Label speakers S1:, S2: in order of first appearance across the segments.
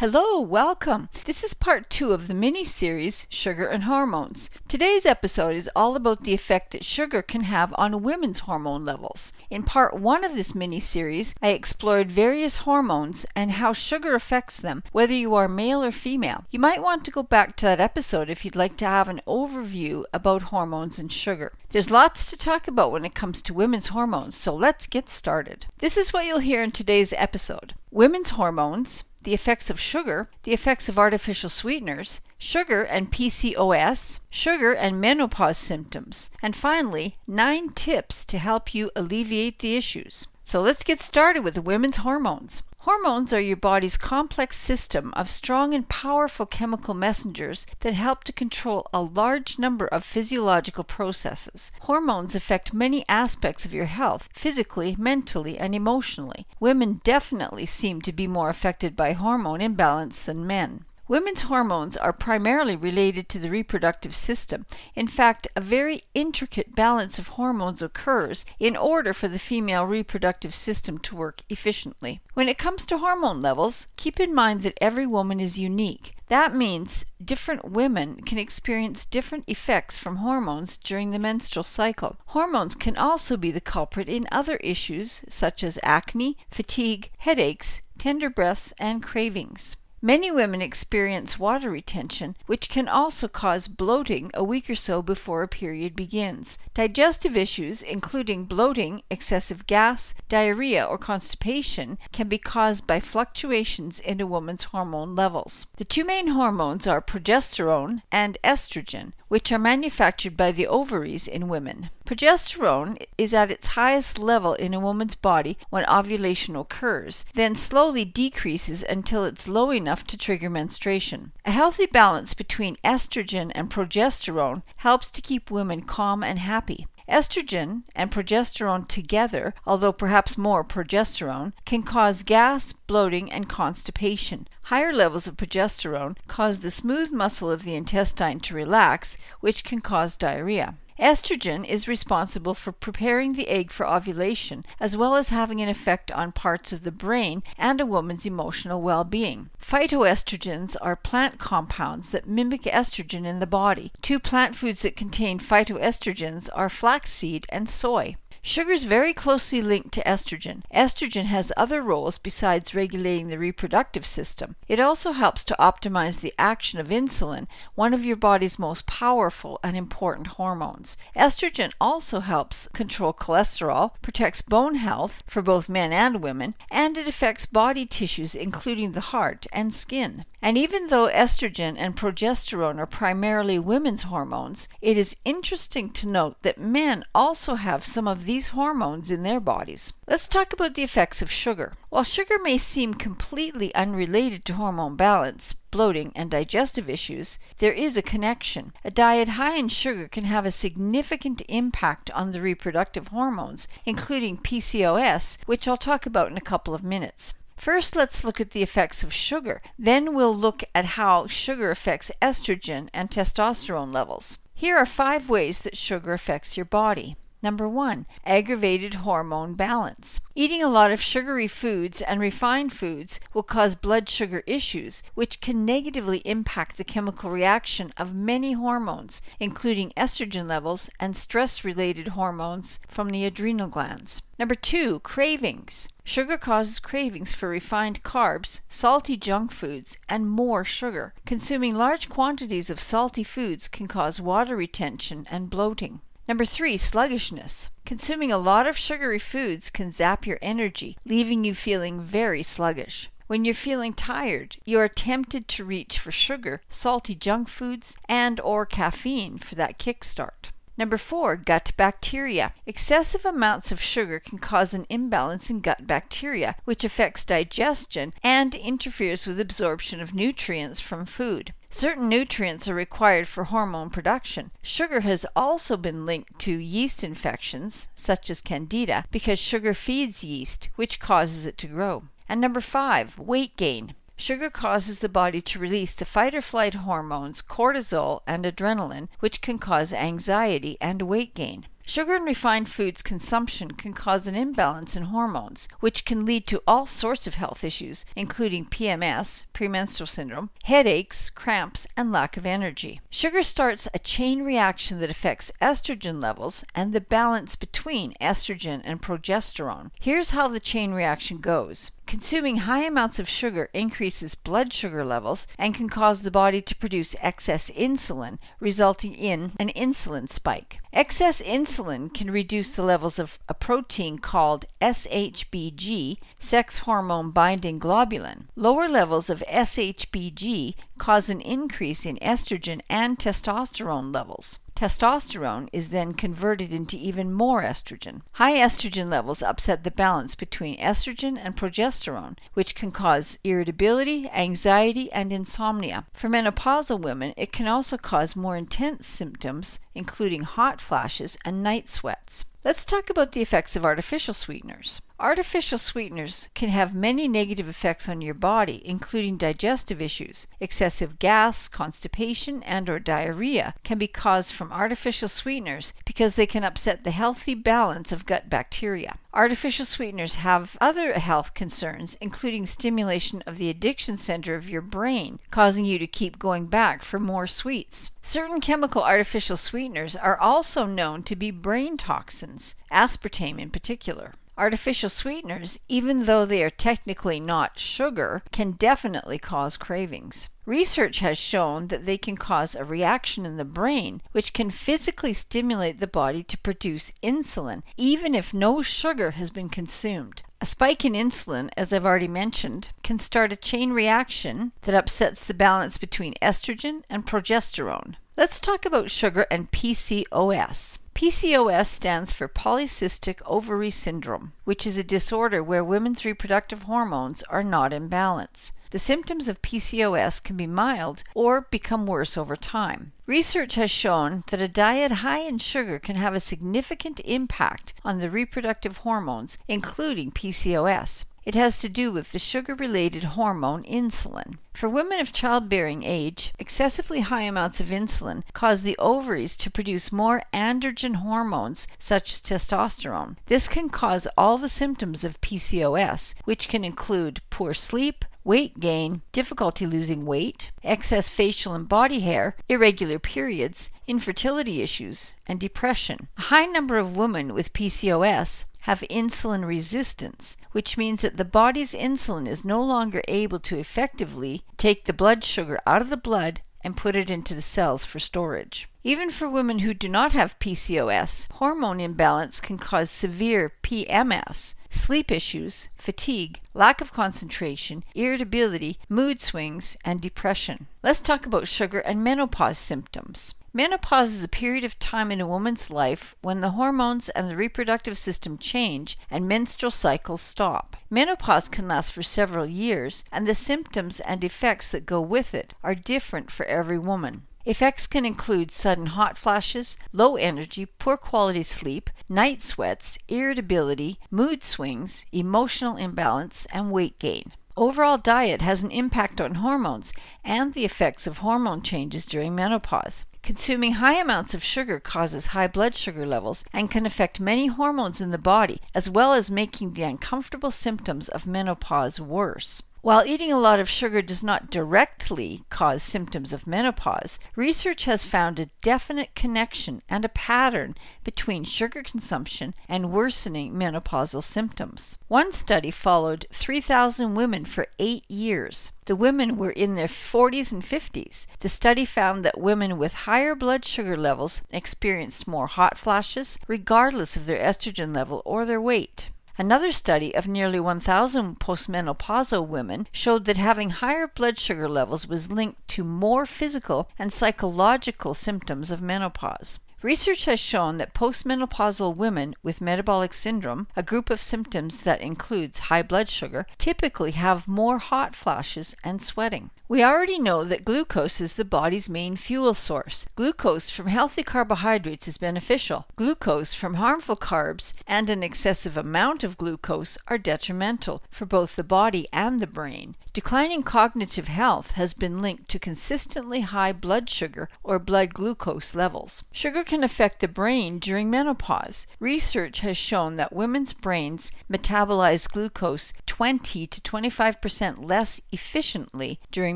S1: Hello, welcome. This is part two of the mini series Sugar and Hormones. Today's episode is all about the effect that sugar can have on women's hormone levels. In part one of this mini series, I explored various hormones and how sugar affects them, whether you are male or female. You might want to go back to that episode if you'd like to have an overview about hormones and sugar. There's lots to talk about when it comes to women's hormones, so let's get started. This is what you'll hear in today's episode women's hormones the effects of sugar, the effects of artificial sweeteners, sugar and PCOS, sugar and menopause symptoms, and finally, nine tips to help you alleviate the issues. So let's get started with the women's hormones. Hormones are your body's complex system of strong and powerful chemical messengers that help to control a large number of physiological processes. Hormones affect many aspects of your health, physically, mentally, and emotionally. Women definitely seem to be more affected by hormone imbalance than men. Women's hormones are primarily related to the reproductive system. In fact, a very intricate balance of hormones occurs in order for the female reproductive system to work efficiently. When it comes to hormone levels, keep in mind that every woman is unique. That means different women can experience different effects from hormones during the menstrual cycle. Hormones can also be the culprit in other issues such as acne, fatigue, headaches, tender breasts, and cravings. Many women experience water retention, which can also cause bloating a week or so before a period begins. Digestive issues, including bloating, excessive gas, diarrhea, or constipation, can be caused by fluctuations in a woman's hormone levels. The two main hormones are progesterone and estrogen, which are manufactured by the ovaries in women. Progesterone is at its highest level in a woman's body when ovulation occurs, then slowly decreases until it's low enough to trigger menstruation. A healthy balance between estrogen and progesterone helps to keep women calm and happy. Estrogen and progesterone together, although perhaps more progesterone, can cause gas, bloating, and constipation. Higher levels of progesterone cause the smooth muscle of the intestine to relax, which can cause diarrhea. Estrogen is responsible for preparing the egg for ovulation, as well as having an effect on parts of the brain and a woman's emotional well being. Phytoestrogens are plant compounds that mimic estrogen in the body. Two plant foods that contain phytoestrogens are flaxseed and soy. Sugar is very closely linked to estrogen. Estrogen has other roles besides regulating the reproductive system. It also helps to optimize the action of insulin, one of your body's most powerful and important hormones. Estrogen also helps control cholesterol, protects bone health for both men and women, and it affects body tissues including the heart and skin. And even though estrogen and progesterone are primarily women's hormones, it is interesting to note that men also have some of these hormones in their bodies. Let's talk about the effects of sugar. While sugar may seem completely unrelated to hormone balance, bloating, and digestive issues, there is a connection. A diet high in sugar can have a significant impact on the reproductive hormones, including PCOS, which I'll talk about in a couple of minutes. First, let's look at the effects of sugar. Then we'll look at how sugar affects estrogen and testosterone levels. Here are five ways that sugar affects your body. Number one, aggravated hormone balance. Eating a lot of sugary foods and refined foods will cause blood sugar issues, which can negatively impact the chemical reaction of many hormones, including estrogen levels and stress related hormones from the adrenal glands. Number two, cravings. Sugar causes cravings for refined carbs, salty junk foods, and more sugar. Consuming large quantities of salty foods can cause water retention and bloating. Number three, sluggishness. Consuming a lot of sugary foods can zap your energy, leaving you feeling very sluggish. When you're feeling tired, you are tempted to reach for sugar, salty junk foods, and or caffeine for that kickstart. Number four, gut bacteria. Excessive amounts of sugar can cause an imbalance in gut bacteria, which affects digestion and interferes with absorption of nutrients from food. Certain nutrients are required for hormone production. Sugar has also been linked to yeast infections, such as candida, because sugar feeds yeast, which causes it to grow. And number five, weight gain. Sugar causes the body to release the fight or flight hormones cortisol and adrenaline, which can cause anxiety and weight gain. Sugar and refined foods consumption can cause an imbalance in hormones, which can lead to all sorts of health issues, including PMS, premenstrual syndrome, headaches, cramps, and lack of energy. Sugar starts a chain reaction that affects estrogen levels and the balance between estrogen and progesterone. Here's how the chain reaction goes. Consuming high amounts of sugar increases blood sugar levels and can cause the body to produce excess insulin, resulting in an insulin spike. Excess insulin can reduce the levels of a protein called SHBG, sex hormone binding globulin. Lower levels of SHBG cause an increase in estrogen and testosterone levels. Testosterone is then converted into even more estrogen. High estrogen levels upset the balance between estrogen and progesterone, which can cause irritability, anxiety, and insomnia. For menopausal women, it can also cause more intense symptoms, including hot flashes and night sweats. Let's talk about the effects of artificial sweeteners. Artificial sweeteners can have many negative effects on your body, including digestive issues. Excessive gas, constipation, and or diarrhea can be caused from artificial sweeteners because they can upset the healthy balance of gut bacteria. Artificial sweeteners have other health concerns, including stimulation of the addiction center of your brain, causing you to keep going back for more sweets. Certain chemical artificial sweeteners are also known to be brain toxins, aspartame in particular. Artificial sweeteners, even though they are technically not sugar, can definitely cause cravings. Research has shown that they can cause a reaction in the brain which can physically stimulate the body to produce insulin, even if no sugar has been consumed. A spike in insulin, as I've already mentioned, can start a chain reaction that upsets the balance between estrogen and progesterone. Let's talk about sugar and PCOS. PCOS stands for Polycystic Ovary Syndrome, which is a disorder where women's reproductive hormones are not in balance. The symptoms of PCOS can be mild or become worse over time. Research has shown that a diet high in sugar can have a significant impact on the reproductive hormones, including PCOS. It has to do with the sugar related hormone insulin. For women of childbearing age, excessively high amounts of insulin cause the ovaries to produce more androgen hormones such as testosterone. This can cause all the symptoms of PCOS, which can include poor sleep, weight gain, difficulty losing weight, excess facial and body hair, irregular periods, infertility issues, and depression. A high number of women with PCOS have insulin resistance, which means that the body's insulin is no longer able to effectively take the blood sugar out of the blood and put it into the cells for storage. Even for women who do not have PCOS, hormone imbalance can cause severe PMS, sleep issues, fatigue, lack of concentration, irritability, mood swings, and depression. Let's talk about sugar and menopause symptoms. Menopause is a period of time in a woman's life when the hormones and the reproductive system change and menstrual cycles stop. Menopause can last for several years, and the symptoms and effects that go with it are different for every woman. Effects can include sudden hot flashes, low energy, poor quality sleep, night sweats, irritability, mood swings, emotional imbalance, and weight gain. Overall diet has an impact on hormones and the effects of hormone changes during menopause. Consuming high amounts of sugar causes high blood sugar levels and can affect many hormones in the body, as well as making the uncomfortable symptoms of menopause worse. While eating a lot of sugar does not directly cause symptoms of menopause, research has found a definite connection and a pattern between sugar consumption and worsening menopausal symptoms. One study followed 3,000 women for eight years. The women were in their 40s and 50s. The study found that women with higher blood sugar levels experienced more hot flashes, regardless of their estrogen level or their weight. Another study of nearly 1,000 postmenopausal women showed that having higher blood sugar levels was linked to more physical and psychological symptoms of menopause. Research has shown that postmenopausal women with metabolic syndrome, a group of symptoms that includes high blood sugar, typically have more hot flashes and sweating. We already know that glucose is the body's main fuel source. Glucose from healthy carbohydrates is beneficial. Glucose from harmful carbs and an excessive amount of glucose are detrimental for both the body and the brain. Declining cognitive health has been linked to consistently high blood sugar or blood glucose levels. Sugar can affect the brain during menopause. Research has shown that women's brains metabolize glucose 20 to 25% less efficiently during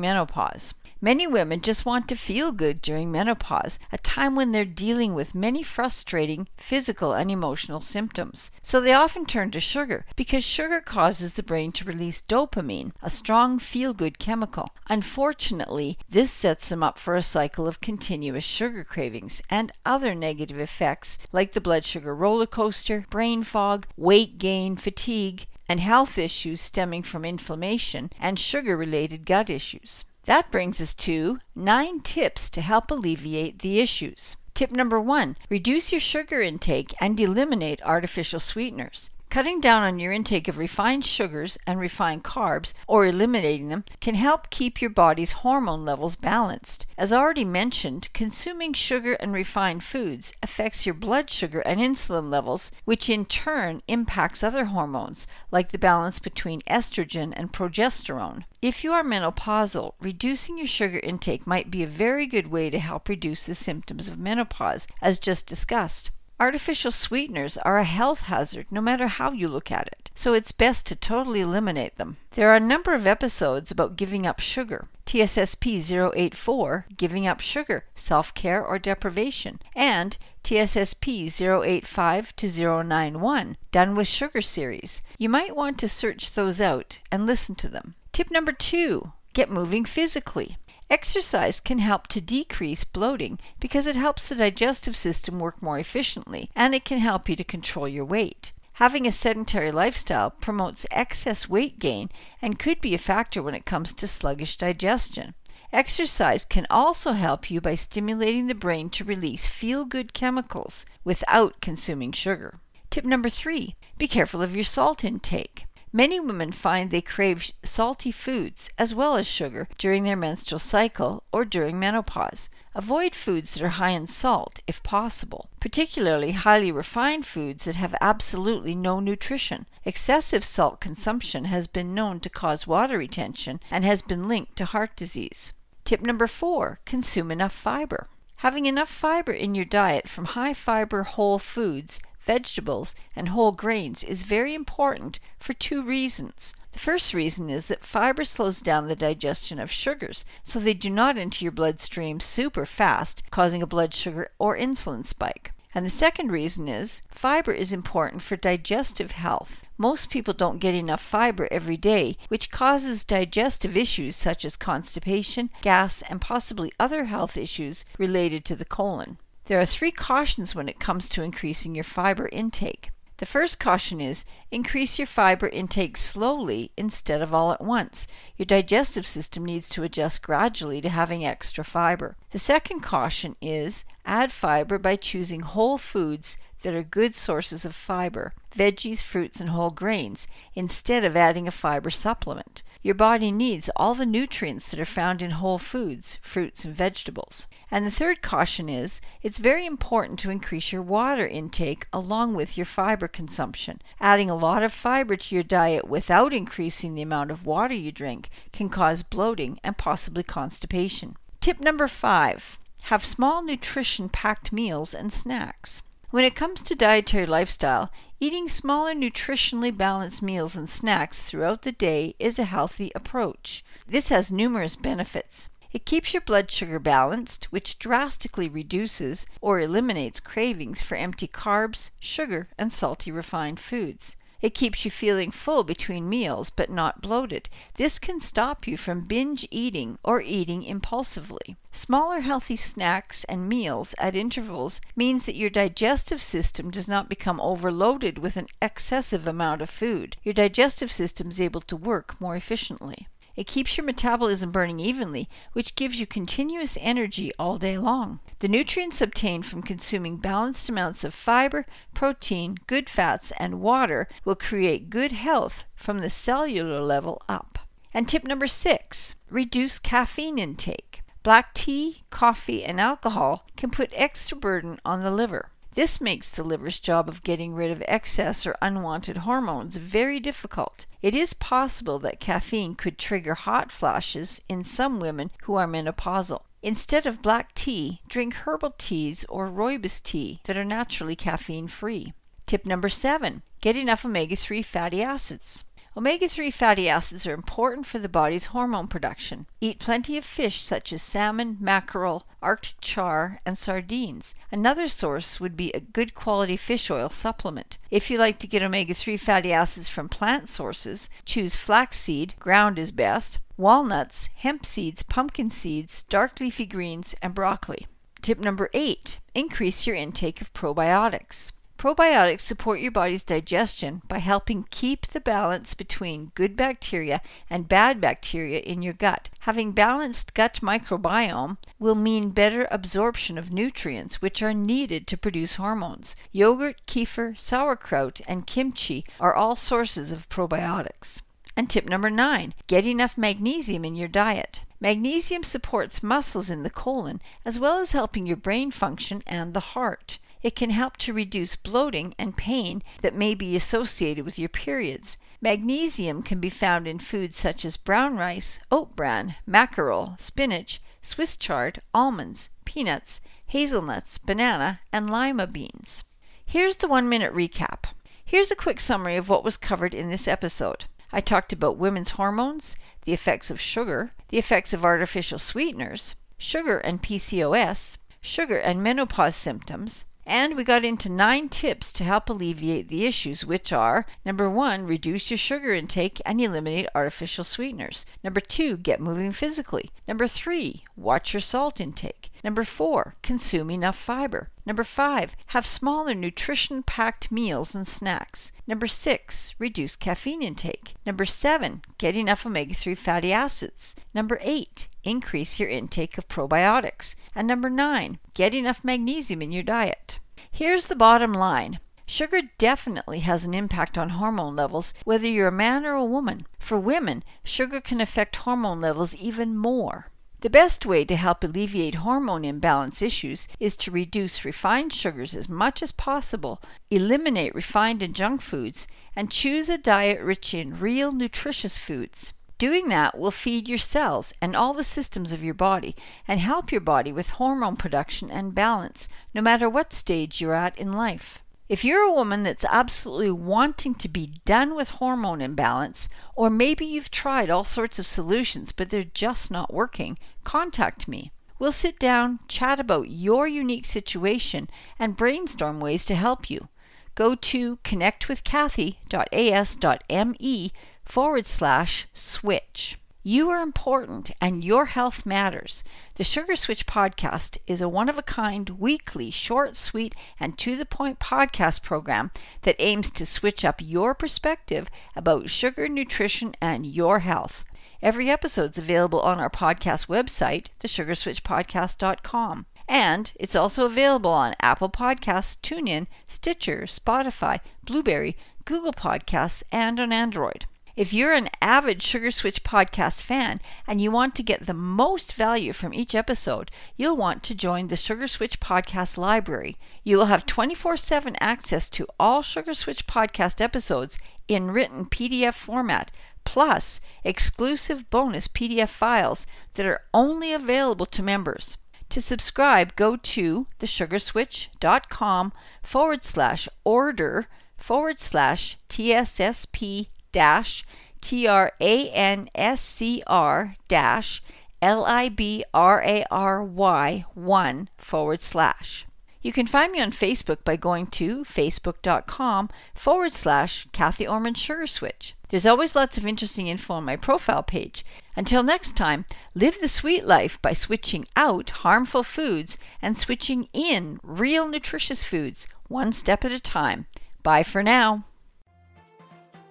S1: menopause. Many women just want to feel good during menopause, a time when they're dealing with many frustrating physical and emotional symptoms. So they often turn to sugar because sugar causes the brain to release dopamine, a strong feel good chemical. Unfortunately, this sets them up for a cycle of continuous sugar cravings and other negative effects like the blood sugar roller coaster, brain fog, weight gain, fatigue, and health issues stemming from inflammation and sugar related gut issues. That brings us to nine tips to help alleviate the issues. Tip number one reduce your sugar intake and eliminate artificial sweeteners. Cutting down on your intake of refined sugars and refined carbs, or eliminating them, can help keep your body's hormone levels balanced. As already mentioned, consuming sugar and refined foods affects your blood sugar and insulin levels, which in turn impacts other hormones, like the balance between estrogen and progesterone. If you are menopausal, reducing your sugar intake might be a very good way to help reduce the symptoms of menopause, as just discussed. Artificial sweeteners are a health hazard no matter how you look at it, so it's best to totally eliminate them. There are a number of episodes about giving up sugar. TSSP 084, Giving Up Sugar, Self Care or Deprivation, and TSSP 085 to 091, Done with Sugar series. You might want to search those out and listen to them. Tip number two get moving physically. Exercise can help to decrease bloating because it helps the digestive system work more efficiently and it can help you to control your weight. Having a sedentary lifestyle promotes excess weight gain and could be a factor when it comes to sluggish digestion. Exercise can also help you by stimulating the brain to release feel good chemicals without consuming sugar. Tip number three be careful of your salt intake. Many women find they crave salty foods as well as sugar during their menstrual cycle or during menopause. Avoid foods that are high in salt if possible, particularly highly refined foods that have absolutely no nutrition. Excessive salt consumption has been known to cause water retention and has been linked to heart disease. Tip number four consume enough fiber. Having enough fiber in your diet from high fiber whole foods vegetables, and whole grains is very important for two reasons. The first reason is that fiber slows down the digestion of sugars so they do not enter your bloodstream super fast, causing a blood sugar or insulin spike. And the second reason is fiber is important for digestive health. Most people don't get enough fiber every day, which causes digestive issues such as constipation, gas, and possibly other health issues related to the colon. There are three cautions when it comes to increasing your fiber intake. The first caution is increase your fiber intake slowly instead of all at once. Your digestive system needs to adjust gradually to having extra fiber. The second caution is add fiber by choosing whole foods that are good sources of fiber, veggies, fruits, and whole grains, instead of adding a fiber supplement. Your body needs all the nutrients that are found in whole foods, fruits, and vegetables. And the third caution is it's very important to increase your water intake along with your fiber consumption. Adding a lot of fiber to your diet without increasing the amount of water you drink can cause bloating and possibly constipation. Tip number five have small nutrition packed meals and snacks. When it comes to dietary lifestyle, eating smaller nutritionally balanced meals and snacks throughout the day is a healthy approach. This has numerous benefits. It keeps your blood sugar balanced, which drastically reduces or eliminates cravings for empty carbs, sugar, and salty refined foods. It keeps you feeling full between meals but not bloated. This can stop you from binge eating or eating impulsively. Smaller healthy snacks and meals at intervals means that your digestive system does not become overloaded with an excessive amount of food. Your digestive system is able to work more efficiently. It keeps your metabolism burning evenly, which gives you continuous energy all day long. The nutrients obtained from consuming balanced amounts of fiber, protein, good fats, and water will create good health from the cellular level up. And tip number six reduce caffeine intake. Black tea, coffee, and alcohol can put extra burden on the liver. This makes the liver's job of getting rid of excess or unwanted hormones very difficult. It is possible that caffeine could trigger hot flashes in some women who are menopausal. Instead of black tea, drink herbal teas or rooibos tea that are naturally caffeine free. Tip number seven get enough omega 3 fatty acids. Omega 3 fatty acids are important for the body's hormone production. Eat plenty of fish such as salmon, mackerel, arctic char, and sardines. Another source would be a good quality fish oil supplement. If you like to get omega 3 fatty acids from plant sources, choose flaxseed, ground is best, walnuts, hemp seeds, pumpkin seeds, dark leafy greens, and broccoli. Tip number eight increase your intake of probiotics. Probiotics support your body's digestion by helping keep the balance between good bacteria and bad bacteria in your gut. Having balanced gut microbiome will mean better absorption of nutrients which are needed to produce hormones. Yogurt, kefir, sauerkraut, and kimchi are all sources of probiotics. And tip number nine get enough magnesium in your diet. Magnesium supports muscles in the colon as well as helping your brain function and the heart. It can help to reduce bloating and pain that may be associated with your periods. Magnesium can be found in foods such as brown rice, oat bran, mackerel, spinach, Swiss chard, almonds, peanuts, hazelnuts, banana, and lima beans. Here's the one minute recap. Here's a quick summary of what was covered in this episode. I talked about women's hormones, the effects of sugar, the effects of artificial sweeteners, sugar and PCOS, sugar and menopause symptoms, and we got into nine tips to help alleviate the issues, which are number one, reduce your sugar intake and eliminate artificial sweeteners. Number two, get moving physically. Number three, watch your salt intake. Number four, consume enough fiber. Number five, have smaller nutrition packed meals and snacks. Number six, reduce caffeine intake. Number seven, get enough omega 3 fatty acids. Number eight, increase your intake of probiotics. And number nine, get enough magnesium in your diet. Here's the bottom line. Sugar definitely has an impact on hormone levels, whether you're a man or a woman. For women, sugar can affect hormone levels even more. The best way to help alleviate hormone imbalance issues is to reduce refined sugars as much as possible, eliminate refined and junk foods, and choose a diet rich in real nutritious foods. Doing that will feed your cells and all the systems of your body and help your body with hormone production and balance, no matter what stage you're at in life. If you're a woman that's absolutely wanting to be done with hormone imbalance, or maybe you've tried all sorts of solutions but they're just not working, contact me. We'll sit down, chat about your unique situation, and brainstorm ways to help you. Go to connectwithkathy.as.me forward slash switch. You are important and your health matters. The Sugar Switch podcast is a one of a kind, weekly, short, sweet, and to the point podcast program that aims to switch up your perspective about sugar, nutrition, and your health. Every episode is available on our podcast website, thesugarswitchpodcast.com. And it's also available on Apple Podcasts, TuneIn, Stitcher, Spotify, Blubrry, Google Podcasts, and on Android. If you're an avid Sugar Switch podcast fan and you want to get the most value from each episode, you'll want to join the Sugar Switch podcast library. You will have 24 7 access to all Sugar Switch podcast episodes in written PDF format, plus exclusive bonus PDF files that are only available to members. To subscribe, go to thesugarswitch.com forward slash order forward slash TSSP dash T R A N S C R dash L I B R A R Y 1 forward slash. You can find me on Facebook by going to facebook.com forward slash Cathy Ormon Sugar Switch. There's always lots of interesting info on my profile page. Until next time, live the sweet life by switching out harmful foods and switching in real nutritious foods one step at a time. Bye for now.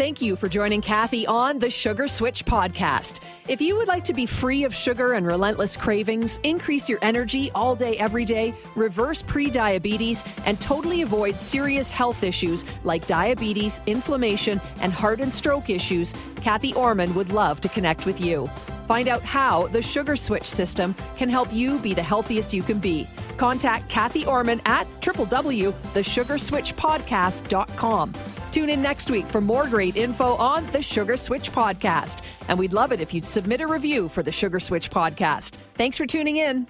S2: Thank you for joining Cathy on the Sugar Switch podcast. If you would like to be free of sugar and relentless cravings, increase your energy all day, every day, reverse pre-diabetes, and totally avoid serious health issues like diabetes, inflammation, and heart and stroke issues, Cathy Ormon would love to connect with you. Find out how the Sugar Switch system can help you be the healthiest you can be. Contact Cathy Ormon at www.thesugarswitchpodcast.com. Tune in next week for more great info on the Sugar Switch Podcast. And we'd love it if you'd submit a review for the Sugar Switch Podcast. Thanks for tuning in.